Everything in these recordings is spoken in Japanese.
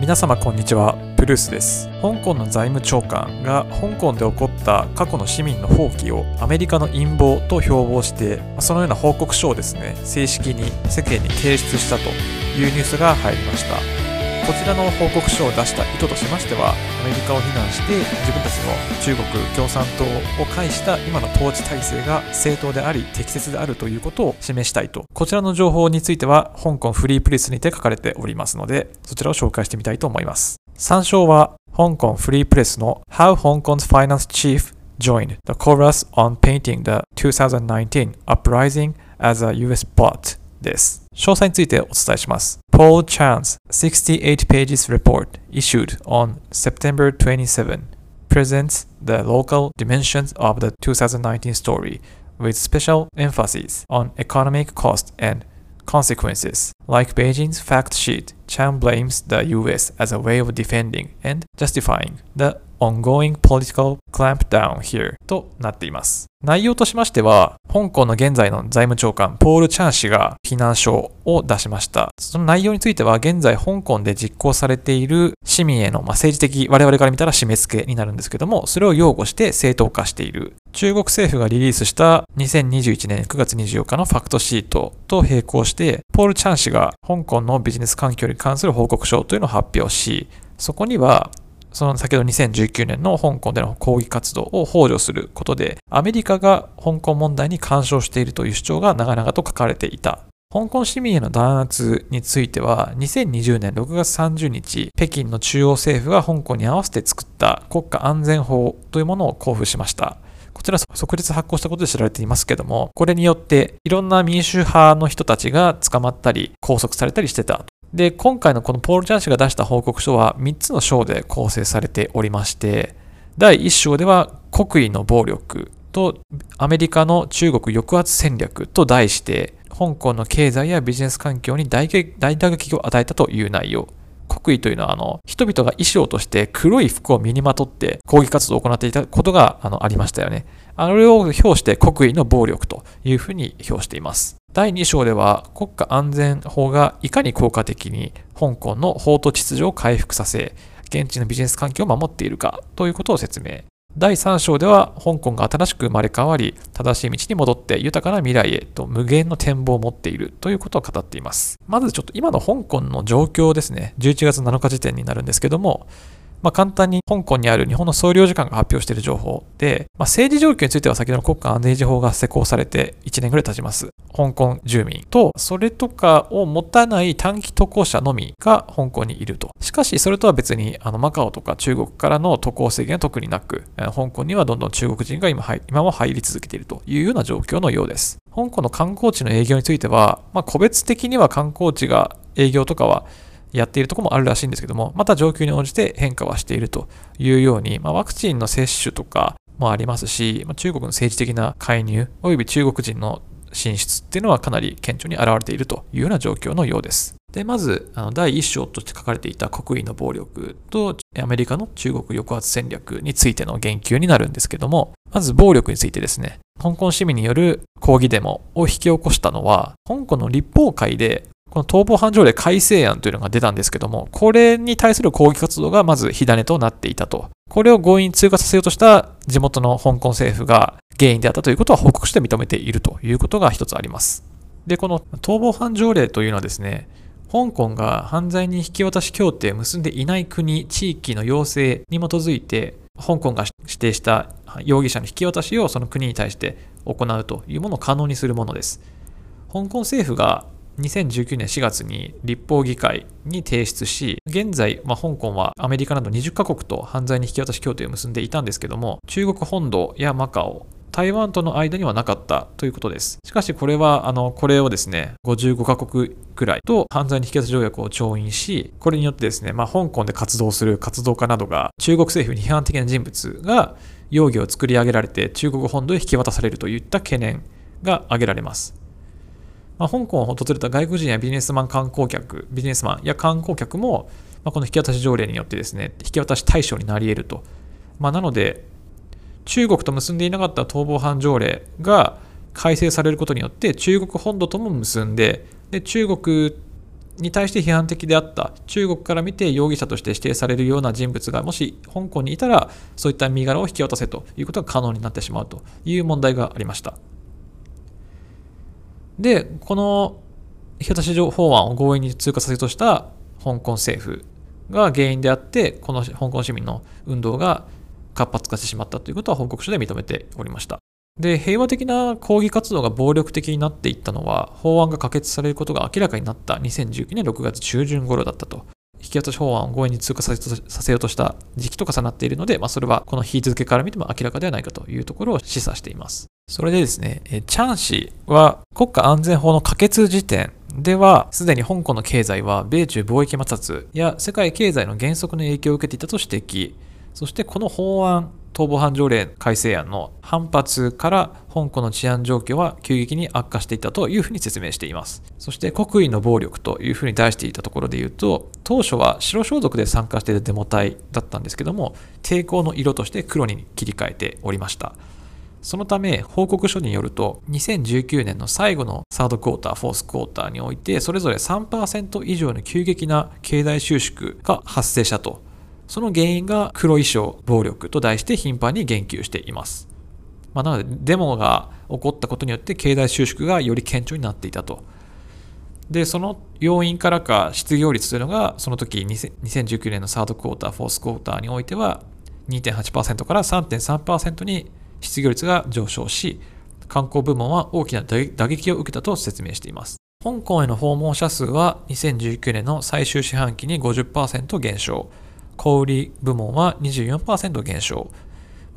皆様こんにちは。ブルースです。香港の財務長官が香港で起こった過去の市民の放棄をアメリカの陰謀と標榜してそのような報告書をですね正式に世間に提出したというニュースが入りました。こちらの報告書を出した意図としましては、アメリカを非難して自分たちの中国共産党を介した今の統治体制が正当であり適切であるということを示したいと。こちらの情報については、香港フリープレスにて書かれておりますので、そちらを紹介してみたいと思います。参照は、香港フリープレスの How Hong Kong's Finance Chief joined the chorus on painting the 2019 uprising as a US bot です。詳細についてお伝えします。Paul Chan's 68 pages report issued on September 27 presents the local dimensions of the 2019 story with special emphasis on economic cost and consequences. Like Beijing's fact sheet, Chan blames the US as a way of defending and justifying the ongoing political clampdown here となっています。内容としましては、香港の現在の財務長官、ポール・チャン氏が非難書を出しました。その内容については、現在香港で実行されている市民への、まあ、政治的、我々から見たら締め付けになるんですけども、それを擁護して正当化している。中国政府がリリースした2021年9月24日のファクトシートと並行して、ポール・チャン氏が香港のビジネス環境に関する報告書というのを発表し、そこにはその先ほど2019年の香港での抗議活動を幇助することで、アメリカが香港問題に干渉しているという主張が長々と書かれていた。香港市民への弾圧については、2020年6月30日、北京の中央政府が香港に合わせて作った国家安全法というものを交付しました。こちら即日発行したことで知られていますけども、これによっていろんな民主派の人たちが捕まったり拘束されたりしてたで、今回のこのポール・チャン氏が出した報告書は3つの章で構成されておりまして、第1章では国威の暴力とアメリカの中国抑圧戦略と題して、香港の経済やビジネス環境に大大打撃を与えたという内容。国威というのは、あの、人々が衣装として黒い服を身にまとって抗議活動を行っていたことがあのありましたよね。あれを表して国威の暴力というふうに表しています。第2章では国家安全法がいかに効果的に香港の法と秩序を回復させ、現地のビジネス環境を守っているかということを説明。第3章では香港が新しく生まれ変わり、正しい道に戻って豊かな未来へと無限の展望を持っているということを語っています。まずちょっと今の香港の状況ですね。11月7日時点になるんですけども、まあ、簡単に香港にある日本の総領事館が発表している情報で、まあ、政治状況については先ほどの国家安全維持法が施行されて1年ぐらい経ちます。香港住民と、それとかを持たない短期渡航者のみが香港にいると。しかし、それとは別に、あの、マカオとか中国からの渡航制限は特になく、香港にはどんどん中国人が今今も入り続けているというような状況のようです。香港の観光地の営業については、まあ、個別的には観光地が営業とかはやっているところもあるらしいんですけども、また状況に応じて変化はしているというように、まあ、ワクチンの接種とかもありますし、まあ、中国の政治的な介入、および中国人の進出っていうのはかなり顕著に現れているというような状況のようです。で、まず、あの第1章として書かれていた国威の暴力とアメリカの中国抑圧戦略についての言及になるんですけども、まず暴力についてですね、香港市民による抗議デモを引き起こしたのは、香港の立法会でこの逃亡犯条例改正案というのが出たんですけども、これに対する抗議活動がまず火種となっていたと。これを強引に通過させようとした地元の香港政府が原因であったということは報告して認めているということが一つあります。で、この逃亡犯条例というのはですね、香港が犯罪人引き渡し協定を結んでいない国、地域の要請に基づいて、香港が指定した容疑者の引き渡しをその国に対して行うというものを可能にするものです。香港政府が2019年4月に立法議会に提出し、現在、まあ、香港はアメリカなど20カ国と犯罪に引き渡し協定を結んでいたんですけども、中国本土やマカオ、台湾との間にはなかったということです。しかしこれは、あの、これをですね、55カ国くらいと犯罪に引き渡し条約を調印し、これによってですね、まあ、香港で活動する活動家などが中国政府に批判的な人物が容疑を作り上げられて中国本土へ引き渡されるといった懸念が挙げられます。まあ、香港を訪れた外国人やビジネスマン観光客、ビジネスマンや観光客も、まあ、この引き渡し条例によってですね、引き渡し対象になり得ると。まあ、なので、中国と結んでいなかった逃亡犯条例が改正されることによって、中国本土とも結んで、で中国に対して批判的であった中国から見て容疑者として指定されるような人物がもし香港にいたらそういった身柄を引き渡せということが可能になってしまうという問題がありましたでこの引き渡し法案を強引に通過させようとした香港政府が原因であってこの香港市民の運動が活発化してしまったということは報告書で認めておりました。で平和的な抗議活動が暴力的になっていったのは法案が可決されることが明らかになった2019年6月中旬頃だったと。き渡し法案を強引に通過させようとした時期と重なっているので、まあ、それはこの日付から見ても明らかではないかというところを示唆しています。それでですね、チャン氏は国家安全法の可決時点では、すでに香港の経済は米中貿易摩擦や世界経済の減速の影響を受けていたと指摘。そしてこの法案、逃亡犯条例改正案の反発から香港の治安状況は急激に悪化していたというふうに説明しています。そして国威の暴力というふうに題していたところで言うと、当初は白装束で参加していたデモ隊だったんですけども、抵抗の色として黒に切り替えておりました。そのため報告書によると2019年の最後のサードクォーター、フォースクォーターにおいてそれぞれ3%以上の急激な経済収縮が発生したとその原因が黒衣装暴力と題して頻繁に言及しています。まあ、なので、デモが起こったことによって経済収縮がより顕著になっていたと。で、その要因からか失業率というのが、その時2019年のサードクォーター、フォースクォーターにおいては2.8%から3.3%に失業率が上昇し、観光部門は大きな打撃を受けたと説明しています。香港への訪問者数は2019年の最終四半期に50%減少。小売部門は24%減少。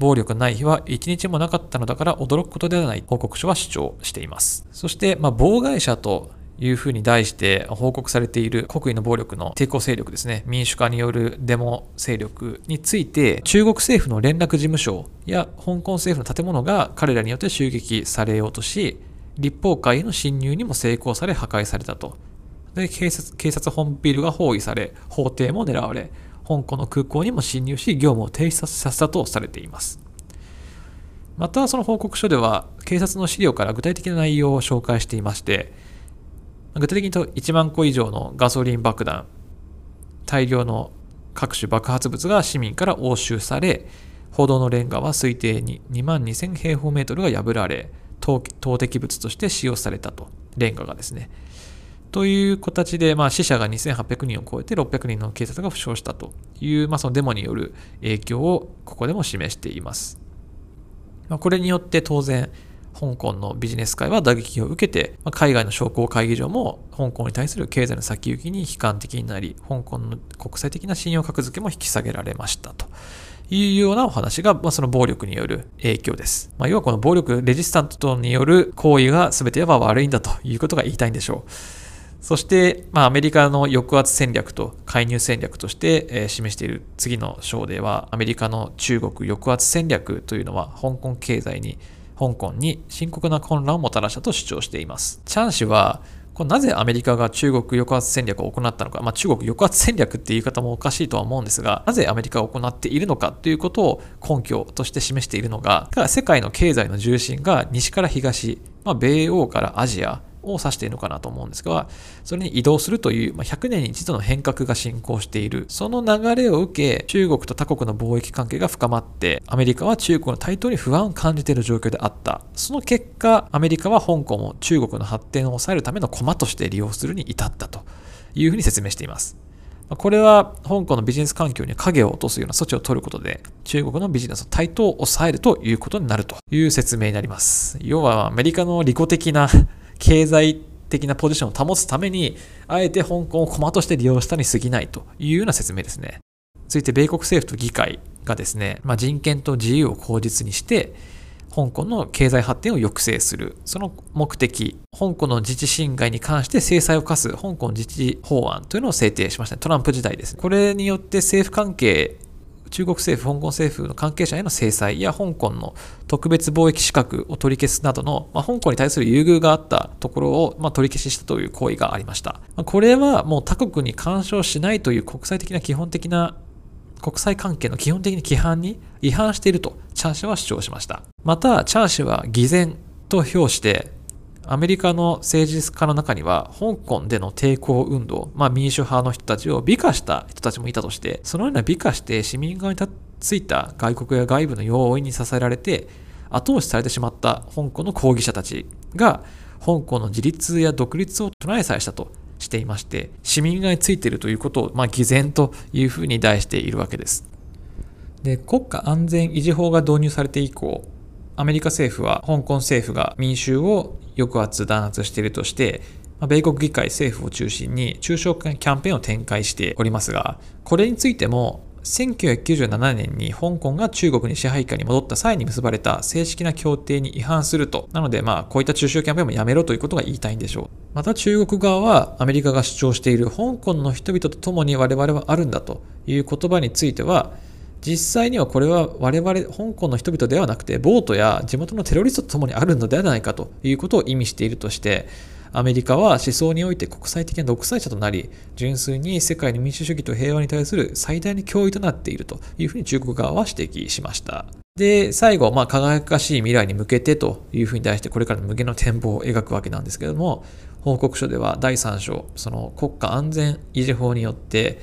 暴力ない日は1日もなかったのだから驚くことではない報告書は主張しています。そして、まあ、妨害者というふうに題して報告されている国威の暴力の抵抗勢力ですね、民主化によるデモ勢力について、中国政府の連絡事務所や香港政府の建物が彼らによって襲撃されようとし、立法会への侵入にも成功され破壊されたと。で警察警察本ビルが包囲され、法廷も狙われ、香港の空港にも侵入し業務を停止させたとされています。またその報告書では警察の資料から具体的な内容を紹介していまして具体的にと1万個以上のガソリン爆弾大量の各種爆発物が市民から押収され歩道のレンガは推定に2万2000平方メートルが破られ投擲物として使用されたとレンガがですね。という形で、まあ、死者が2800人を超えて600人の警察が負傷したという、まあ、そのデモによる影響をここでも示しています。まあ、これによって当然、香港のビジネス界は打撃を受けて、まあ、海外の商工会議場も香港に対する経済の先行きに悲観的になり、香港の国際的な信用格付けも引き下げられましたと。いうようなお話が、まあ、その暴力による影響です。まあ、要はこの暴力、レジスタントによる行為が全ては悪いんだということが言いたいんでしょう。そして、まあ、アメリカの抑圧戦略と介入戦略として、えー、示している次の章では、アメリカの中国抑圧戦略というのは、香港経済に、香港に深刻な混乱をもたらしたと主張しています。チャン氏は、これなぜアメリカが中国抑圧戦略を行ったのか、まあ、中国抑圧戦略っていう言い方もおかしいとは思うんですが、なぜアメリカが行っているのかということを根拠として示しているのが、世界の経済の重心が西から東、まあ、米欧からアジア、を指しているのかなと思うんですが、それに移動するという、まあ、100年に一度の変革が進行している。その流れを受け、中国と他国の貿易関係が深まって、アメリカは中国の台頭に不安を感じている状況であった。その結果、アメリカは香港を中国の発展を抑えるための駒として利用するに至ったというふうに説明しています。これは香港のビジネス環境に影を落とすような措置を取ることで、中国のビジネスの台頭を抑えるということになるという説明になります。要はアメリカの利己的な経済的なポジションを保つために、あえて香港を駒として利用したに過ぎないというような説明ですね。続いて、米国政府と議会がですね、まあ、人権と自由を口実にして、香港の経済発展を抑制する。その目的、香港の自治侵害に関して制裁を課す香港自治法案というのを制定しました、トランプ時代です、ね。これによって政府関係中国政府、香港政府の関係者への制裁や香港の特別貿易資格を取り消すなどの、まあ、香港に対する優遇があったところを、まあ、取り消ししたという行為がありました。まあ、これはもう他国に干渉しないという国際的な基本的な国際関係の基本的な規範に違反しているとチャン氏は主張しました。また、チャン氏は偽善と評してアメリカの政治家の中には、香港での抵抗運動、まあ民主派の人たちを美化した人たちもいたとして、そのような美化して市民側についた外国や外部の要因に支えられて、後押しされてしまった香港の抗議者たちが、香港の自立や独立を唱えさえしたとしていまして、市民側についているということを、まあ、偽善というふうに題しているわけです。で、国家安全維持法が導入されて以降、アメリカ政府は香港政府が民衆を抑圧弾圧しているとして、米国議会政府を中心に中小キャンペーンを展開しておりますが、これについても1997年に香港が中国に支配下に戻った際に結ばれた正式な協定に違反すると。なので、まあ、こういった中小キャンペーンもやめろということが言いたいんでしょう。また中国側はアメリカが主張している香港の人々と共に我々はあるんだという言葉については、実際にはこれは我々香港の人々ではなくてボートや地元のテロリストと共にあるのではないかということを意味しているとしてアメリカは思想において国際的な独裁者となり純粋に世界の民主主義と平和に対する最大の脅威となっているというふうに中国側は指摘しました。で最後、まあ、輝かしい未来に向けてというふうに対してこれからの無限の展望を描くわけなんですけれども報告書では第3章その国家安全維持法によって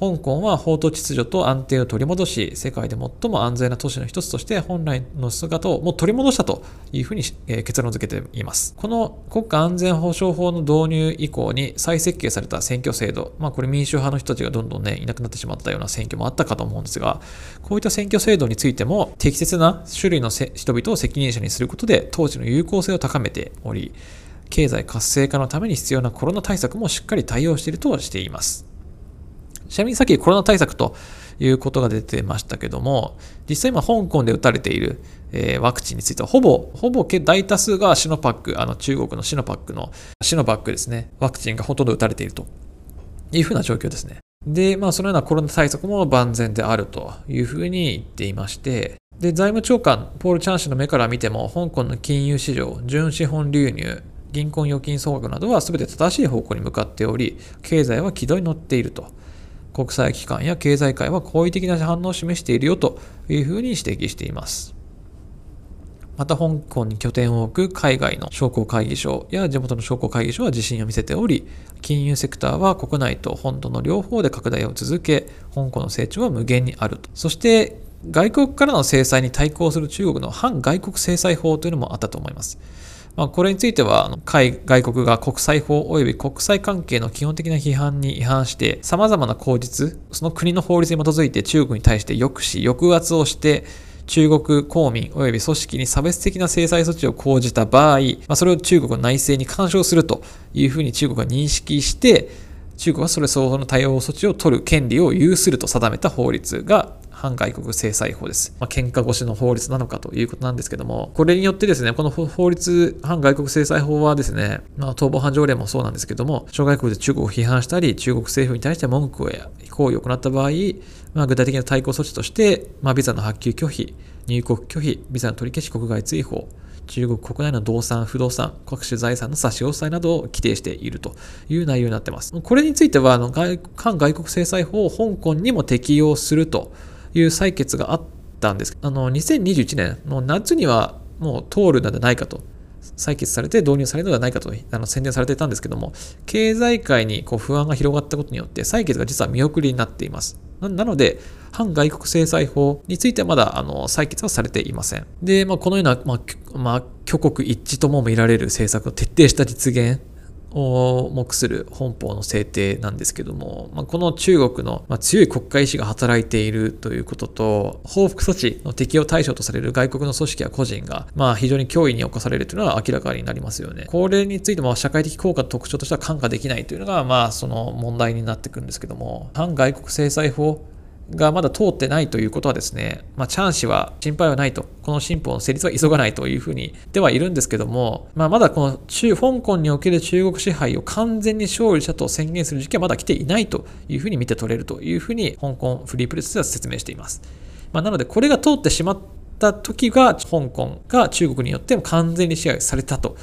香港は法と秩序と安定を取り戻し、世界で最も安全な都市の一つとして本来の姿をもう取り戻したというふうに、え結論付けています。この国家安全保障法の導入以降に再設計された選挙制度、まあこれ民主派の人たちがどんどんね、いなくなってしまったような選挙もあったかと思うんですが、こういった選挙制度についても適切な種類の人々を責任者にすることで当時の有効性を高めており、経済活性化のために必要なコロナ対策もしっかり対応しているとしています。ちなみにさっきコロナ対策ということが出てましたけども、実際今香港で打たれている、えー、ワクチンについてはほぼ、ほぼ大多数がシノパック、あの中国のシノパックの、シノバックですね、ワクチンがほとんど打たれているというふうな状況ですね。で、まあそのようなコロナ対策も万全であるというふうに言っていまして、で、財務長官、ポール・チャン氏の目から見ても、香港の金融市場、純資本流入、銀行預金総額などは全て正しい方向に向かっており、経済は軌道に乗っていると。国際機関や経済界は好意的な反応を示しているよというふうに指摘しています。また香港に拠点を置く海外の商工会議所や地元の商工会議所は自信を見せており、金融セクターは国内と本土の両方で拡大を続け、香港の成長は無限にあると。そして、外国からの制裁に対抗する中国の反外国制裁法というのもあったと思います。まあ、これについては、海外国が国際法及び国際関係の基本的な批判に違反して、様々な口実、その国の法律に基づいて中国に対して抑止、抑圧をして、中国公民及び組織に差別的な制裁措置を講じた場合、まあ、それを中国の内政に干渉するというふうに中国が認識して、中国はそれ相応の対応措置を取る権利を有すると定めた法律が反外国制裁法です。まあ、喧嘩越しの法律なのかということなんですけども、これによってですね、この法律、反外国制裁法はですね、まあ、逃亡犯条例もそうなんですけども、諸外国で中国を批判したり、中国政府に対して文句や行為を行った場合、まあ、具体的な対抗措置として、まあ、ビザの発給拒否、入国拒否、ビザの取り消し国外追放、中国国内の動産、不動産、各種財産の差し押さえなどを規定しているという内容になっています。これについては、あの外反外国制裁法を香港にも適用するという採決があったんです。あの、2021年の夏にはもう通るのではないかと採決されて導入されるのではないかとあの宣伝されていたんですけども、経済界にこう不安が広がったことによって、採決が実は見送りになっています。なので、反外国制裁法についてはまだあの採決はされていません。で、まあ、このような、まあまあ、挙国一致とも見られる政策を徹底した実現を目する本法の制定なんですけども、まあ、この中国の強い国家意志が働いているということと、報復措置の適用対象とされる外国の組織や個人が、まあ、非常に脅威に侵されるというのは明らかになりますよね。これについても社会的効果と特徴としては看過できないというのが、まあ、その問題になってくるんですけども、反外国制裁法がまだ通ってないということはですね、まあ、チャン氏は心配はないと、この新法の成立は急がないというふうにではいるんですけども、まあ、まだこの中、香港における中国支配を完全に勝利したと宣言する時期はまだ来ていないというふうに見て取れるというふうに、香港フリープレスでは説明しています。まあ、なので、これが通ってしまった時が、香港が中国によっても完全に支配されたと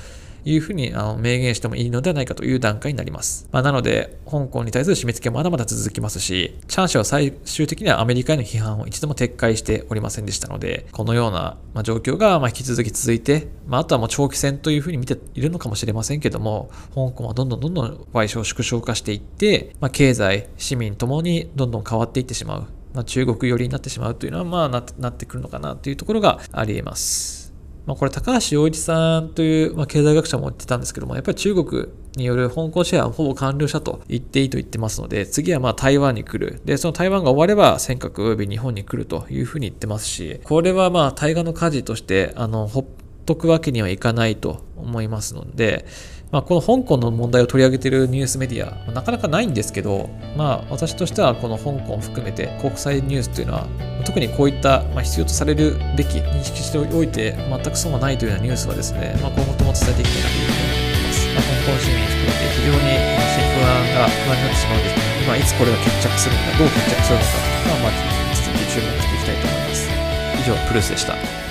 いうふうにあの明言してもいいのではないかという段階になります。まあ、なので、香港に対する締め付けはまだまだ続きますし、チャン氏は最終的にはアメリカへの批判を一度も撤回しておりませんでしたので、このような、状況が引き続き続いて、まあ、あとはもう長期戦というふうに見ているのかもしれませんけども、香港はどんどんどんどん賠償縮小化していって、まあ、経済、市民ともにどんどん変わっていってしまう。まあ、中国寄りになってしまうというのは、まあな、なってくるのかなというところがあり得ます。まあ、これ高橋洋一さんという、まあ、経済学者も言ってたんですけども、やっぱり中国による香港シェアはほぼ完了したと言っていいと言ってますので、次はまあ台湾に来る。で、その台湾が終われば尖閣及び日本に来るというふうに言ってますし、これはまあ対岸の火事として、あの、ほっとくわけにはいかないと思いますので、まあ、この香港の問題を取り上げているニュースメディア、なかなかないんですけど、まあ、私としてはこの香港を含めて国際ニュースというのは、特にこういった、まあ、必要とされるべき、認識しておいて、全く損はないというようなニュースはですね、まあ、今後とも伝えていきたいなというふうに思います。まあ、香港市民含めて非常に不安が不安になってしまうんですけど、まあ、いつこれが決着するのか、どう決着するのか、まあ、まあ、続き注目していきたいと思います。以上、プルースでした。